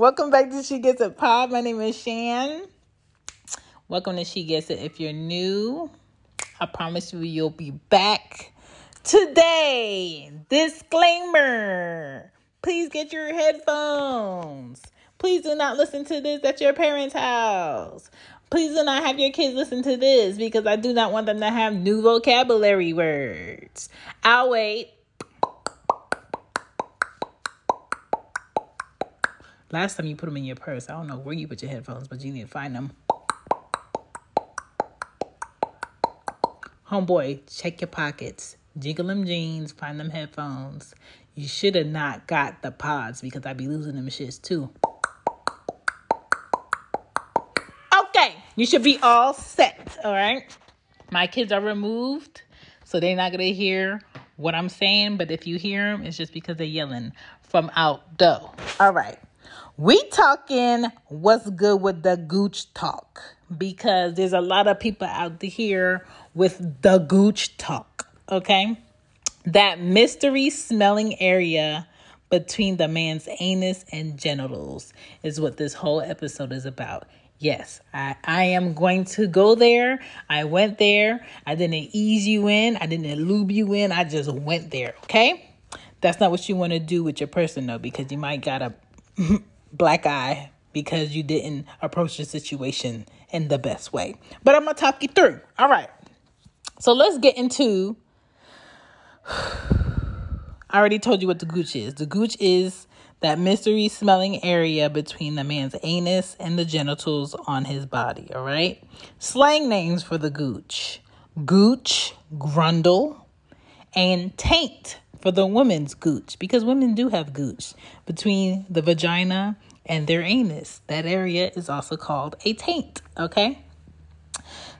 Welcome back to She Gets It Pod. My name is Shan. Welcome to She Gets It. If you're new, I promise you you'll be back today. Disclaimer please get your headphones. Please do not listen to this at your parents' house. Please do not have your kids listen to this because I do not want them to have new vocabulary words. I'll wait. Last time you put them in your purse, I don't know where you put your headphones, but you need to find them. Homeboy, check your pockets. Jiggle them jeans, find them headphones. You should have not got the pods because I'd be losing them shits too. Okay, you should be all set, all right? My kids are removed, so they're not gonna hear what I'm saying, but if you hear them, it's just because they're yelling from out though. All right. We talking what's good with the gooch talk because there's a lot of people out here with the gooch talk, okay? That mystery smelling area between the man's anus and genitals is what this whole episode is about. Yes, I, I am going to go there. I went there. I didn't ease you in. I didn't lube you in. I just went there, okay? That's not what you want to do with your person though, because you might got a black eye because you didn't approach the situation in the best way. But I'm going to talk you through. All right. So let's get into. I already told you what the gooch is. The gooch is that mystery smelling area between the man's anus and the genitals on his body. All right. Slang names for the gooch gooch, grundle, and taint for the woman's gooch because women do have gooch between the vagina and their anus. That area is also called a taint, okay?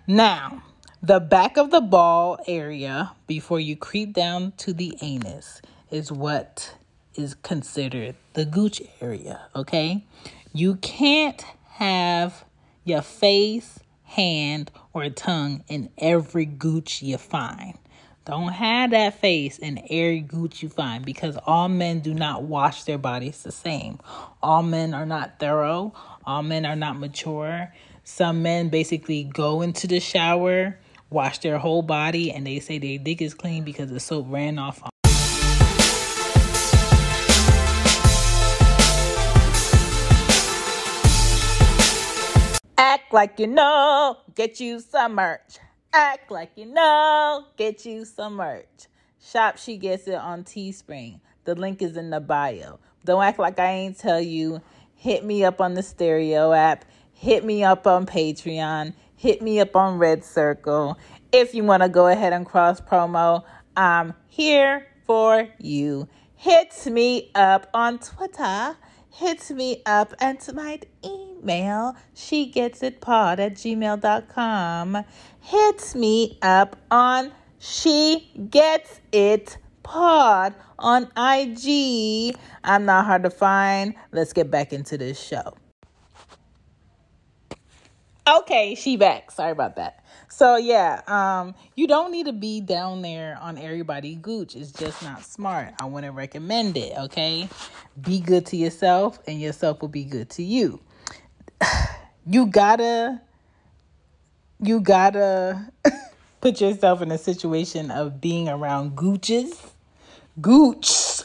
Now, the back of the ball area before you creep down to the anus is what is considered the gooch area, okay? You can't have your face, hand, or tongue in every gooch you find. Don't have that face and airy gooch you find because all men do not wash their bodies the same. All men are not thorough. All men are not mature. Some men basically go into the shower, wash their whole body, and they say their dick is clean because the soap ran off. Act like you know, get you some merch. Act like you know. Get you some merch. Shop She Gets It on Teespring. The link is in the bio. Don't act like I ain't tell you. Hit me up on the Stereo app. Hit me up on Patreon. Hit me up on Red Circle. If you want to go ahead and cross promo, I'm here for you. Hit me up on Twitter. Hit me up and my email, she gets it pod at gmail.com hit me up on She Gets It Pod on IG. I'm not hard to find. Let's get back into this show. Okay, she back. Sorry about that. So yeah, um, you don't need to be down there on everybody gooch. It's just not smart. I wouldn't recommend it. Okay, be good to yourself, and yourself will be good to you. You gotta you gotta put yourself in a situation of being around gooches, gooch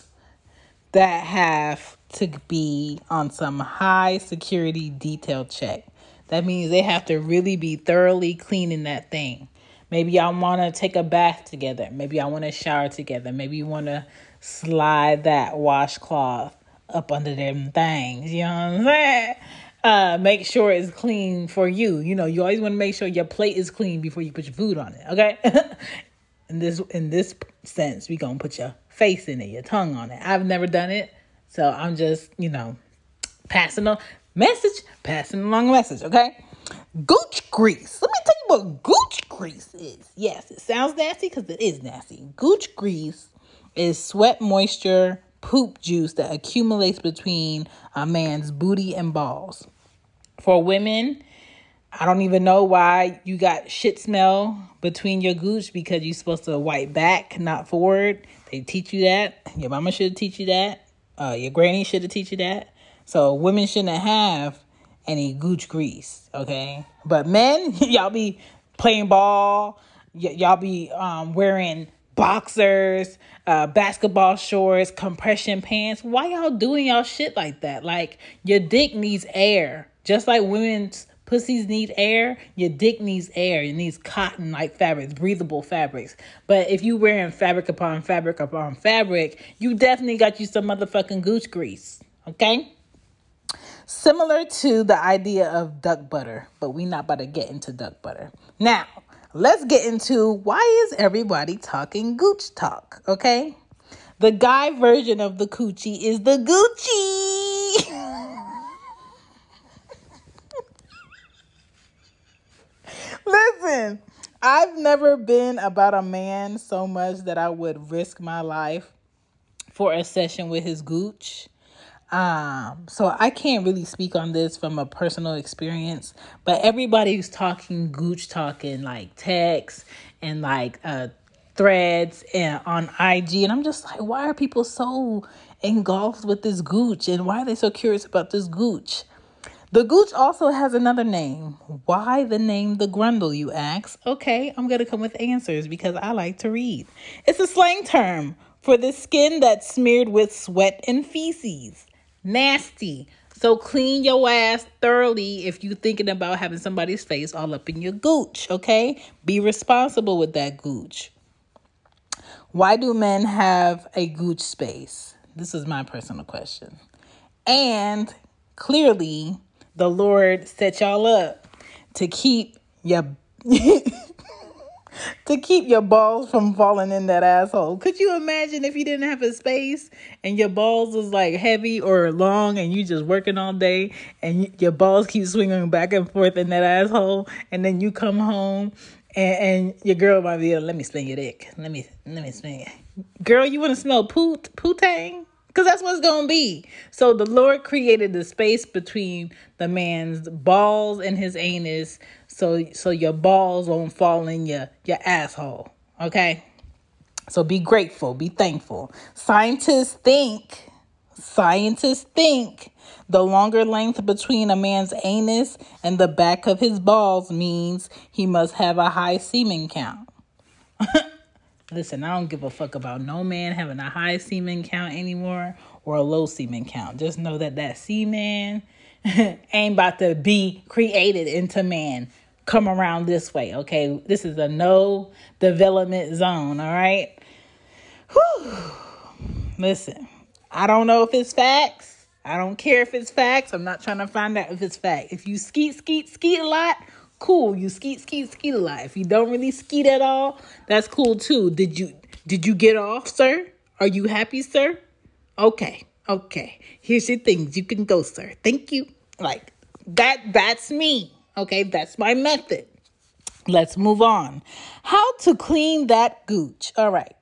that have to be on some high security detail check. That means they have to really be thoroughly cleaning that thing. Maybe y'all want to take a bath together. Maybe y'all want to shower together. Maybe you want to slide that washcloth up under them things. You know what I'm saying? Uh, make sure it's clean for you. You know, you always want to make sure your plate is clean before you put your food on it. Okay. in this in this sense, we gonna put your face in it, your tongue on it. I've never done it, so I'm just you know passing a message, passing along a message. Okay. Gooch grease. Let me tell you what gooch grease is. Yes, it sounds nasty because it is nasty. Gooch grease is sweat moisture poop juice that accumulates between a man's booty and balls. For women, I don't even know why you got shit smell between your gooch because you're supposed to wipe back, not forward. They teach you that. Your mama should teach you that. Uh, your granny should have teach you that. So women shouldn't have any gooch grease, okay? But men, y'all be playing ball. Y- y'all be um, wearing boxers, uh, basketball shorts, compression pants. Why y'all doing y'all shit like that? Like your dick needs air, just like women's pussies need air. Your dick needs air. It needs cotton like fabrics, breathable fabrics. But if you wearing fabric upon fabric upon fabric, you definitely got you some motherfucking gooch grease. Okay. Similar to the idea of duck butter, but we not about to get into duck butter. Now, let's get into why is everybody talking gooch talk, okay? The guy version of the coochie is the Gucci. Listen, I've never been about a man so much that I would risk my life for a session with his gooch. Um, so I can't really speak on this from a personal experience, but everybody's talking gooch talking like text and like uh threads and on IG and I'm just like why are people so engulfed with this gooch and why are they so curious about this gooch? The gooch also has another name. Why the name the grundle, you ask? Okay, I'm to come with answers because I like to read. It's a slang term for the skin that's smeared with sweat and feces nasty. So clean your ass thoroughly if you're thinking about having somebody's face all up in your gooch, okay? Be responsible with that gooch. Why do men have a gooch space? This is my personal question. And clearly, the Lord set y'all up to keep your to keep your balls from falling in that asshole. Could you imagine if you didn't have a space and your balls was like heavy or long and you just working all day and your balls keep swinging back and forth in that asshole and then you come home and, and your girl might be, like, let me smell your dick. Let me let me smell it. Girl, you want to smell poot pootang? Because that's what's going to be. So the Lord created the space between the man's balls and his anus so so your balls won't fall in your your asshole. Okay? So be grateful, be thankful. Scientists think scientists think the longer length between a man's anus and the back of his balls means he must have a high semen count. Listen, I don't give a fuck about no man having a high semen count anymore or a low semen count. Just know that that semen ain't about to be created into man come around this way. Okay, this is a no development zone. All right. Whew. Listen, I don't know if it's facts. I don't care if it's facts. I'm not trying to find out if it's fact. If you skeet, skeet, skeet a lot, cool. You skeet, skeet, skeet a lot. If you don't really skeet at all, that's cool too. Did you did you get off, sir? Are you happy, sir? Okay, okay. Here's your things. You can go, sir. Thank you. Like that. That's me. Okay, that's my method. Let's move on. How to clean that gooch. All right.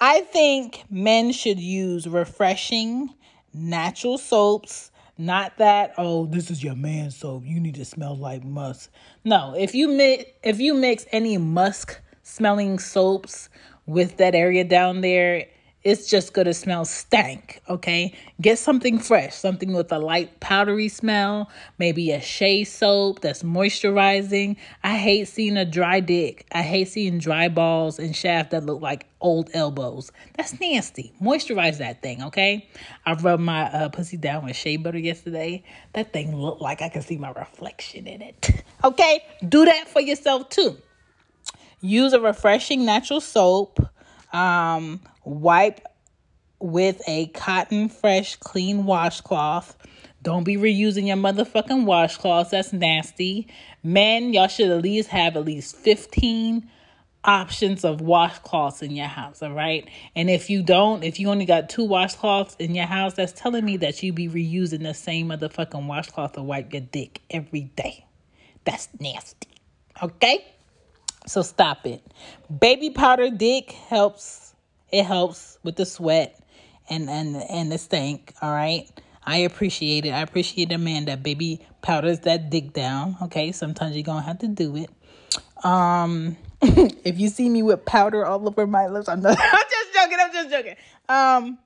I think men should use refreshing, natural soaps. Not that oh, this is your man soap. You need to smell like musk. No, if you mix if you mix any musk smelling soaps with that area down there, it's just gonna smell stank, okay? Get something fresh, something with a light powdery smell, maybe a shea soap that's moisturizing. I hate seeing a dry dick. I hate seeing dry balls and shaft that look like old elbows. That's nasty. Moisturize that thing, okay? I rubbed my uh, pussy down with shea butter yesterday. That thing looked like I could see my reflection in it. Okay? Do that for yourself too. Use a refreshing natural soap um, wipe with a cotton fresh clean washcloth. Don't be reusing your motherfucking washcloths. That's nasty. Men, y'all should at least have at least 15 options of washcloths in your house, all right? And if you don't, if you only got two washcloths in your house, that's telling me that you be reusing the same motherfucking washcloth to wipe your dick every day. That's nasty. Okay? So stop it. Baby powder dick helps. It helps with the sweat and and and the stank. All right. I appreciate it. I appreciate a man that baby powders that dick down. Okay. Sometimes you're gonna have to do it. Um, if you see me with powder all over my lips, I'm not. I'm just joking. I'm just joking. Um,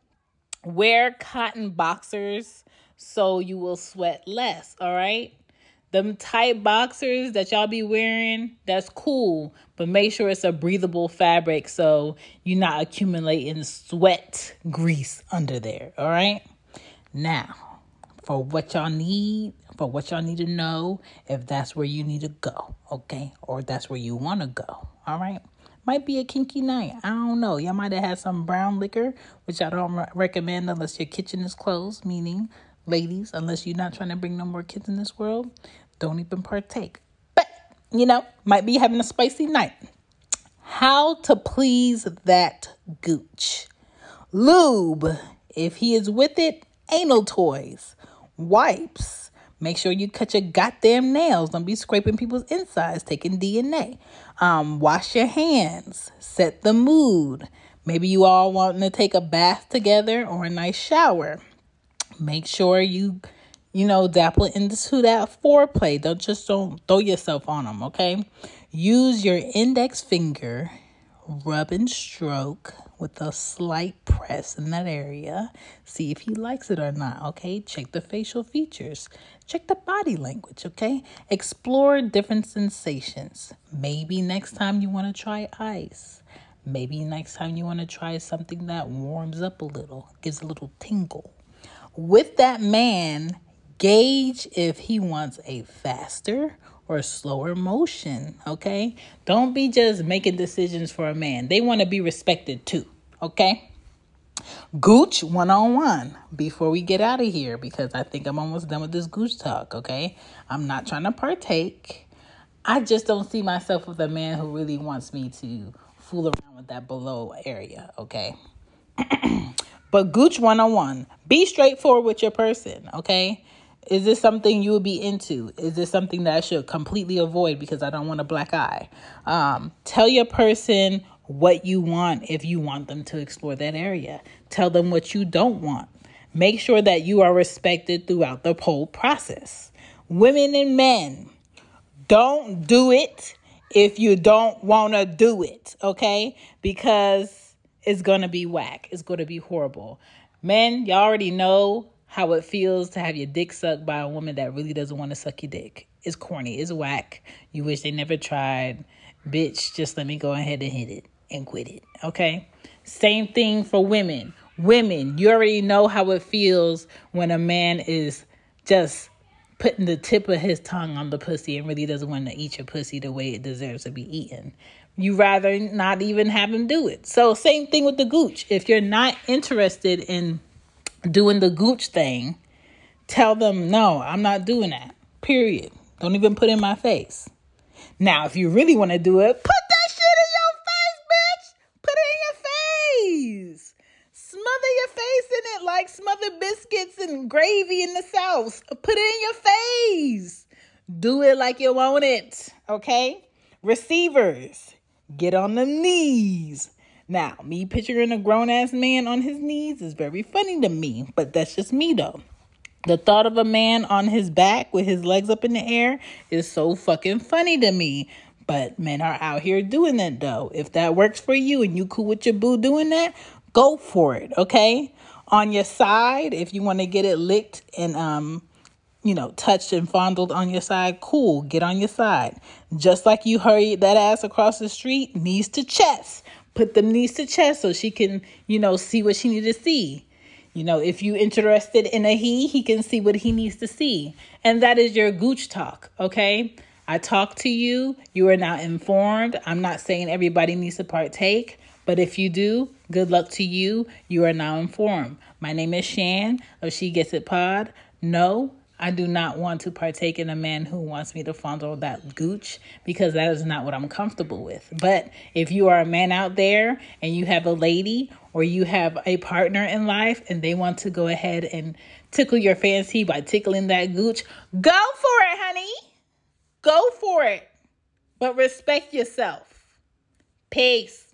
wear cotton boxers so you will sweat less. All right them tight boxers that y'all be wearing, that's cool, but make sure it's a breathable fabric so you're not accumulating sweat grease under there. All right. Now, for what y'all need, for what y'all need to know, if that's where you need to go, okay, or that's where you want to go. All right. Might be a kinky night. I don't know. Y'all might have had some brown liquor, which I don't recommend unless your kitchen is closed, meaning ladies, unless you're not trying to bring no more kids in this world, don't even partake. But, you know, might be having a spicy night. How to please that gooch. Lube, if he is with it, anal toys, wipes. Make sure you cut your goddamn nails. Don't be scraping people's insides, taking DNA. Um, wash your hands. Set the mood. Maybe you all wanting to take a bath together or a nice shower. Make sure you you know, dabble into that foreplay. Don't just don't throw yourself on them, okay? Use your index finger, rub and stroke with a slight press in that area. See if he likes it or not, okay? Check the facial features. Check the body language, okay? Explore different sensations. Maybe next time you want to try ice. Maybe next time you want to try something that warms up a little, gives a little tingle. With that man, Gauge if he wants a faster or slower motion, okay? Don't be just making decisions for a man. They want to be respected too, okay? Gooch one on one before we get out of here because I think I'm almost done with this gooch talk, okay? I'm not trying to partake. I just don't see myself with a man who really wants me to fool around with that below area, okay? but gooch one on one. Be straightforward with your person, okay? Is this something you would be into? Is this something that I should completely avoid because I don't want a black eye? Um, tell your person what you want if you want them to explore that area. Tell them what you don't want. Make sure that you are respected throughout the whole process. Women and men, don't do it if you don't want to do it, okay? Because it's going to be whack. It's going to be horrible. Men, y'all already know how it feels to have your dick sucked by a woman that really doesn't want to suck your dick. It's corny, it's whack. You wish they never tried. Bitch, just let me go ahead and hit it and quit it. Okay? Same thing for women. Women, you already know how it feels when a man is just putting the tip of his tongue on the pussy and really doesn't want to eat your pussy the way it deserves to be eaten. You rather not even have him do it. So same thing with the gooch. If you're not interested in doing the gooch thing, tell them, no, I'm not doing that. Period. Don't even put in my face. Now, if you really want to do it, put that shit in your face, bitch. Put it in your face. Smother your face in it like smother biscuits and gravy in the South. Put it in your face. Do it like you want it. Okay? Receivers, get on the knees. Now, me picturing a grown ass man on his knees is very funny to me, but that's just me though. The thought of a man on his back with his legs up in the air is so fucking funny to me. But men are out here doing that though. If that works for you and you cool with your boo doing that, go for it, okay? On your side, if you want to get it licked and um you know, touched and fondled on your side, cool, get on your side. Just like you hurried that ass across the street, knees to chest. Put them knees to chest so she can, you know, see what she needs to see. You know, if you interested in a he, he can see what he needs to see. And that is your gooch talk, okay? I talk to you, you are now informed. I'm not saying everybody needs to partake, but if you do, good luck to you. You are now informed. My name is Shan of She Gets It Pod. No, I do not want to partake in a man who wants me to fondle that gooch because that is not what I'm comfortable with. But if you are a man out there and you have a lady or you have a partner in life and they want to go ahead and tickle your fancy by tickling that gooch, go for it, honey. Go for it. But respect yourself. Peace.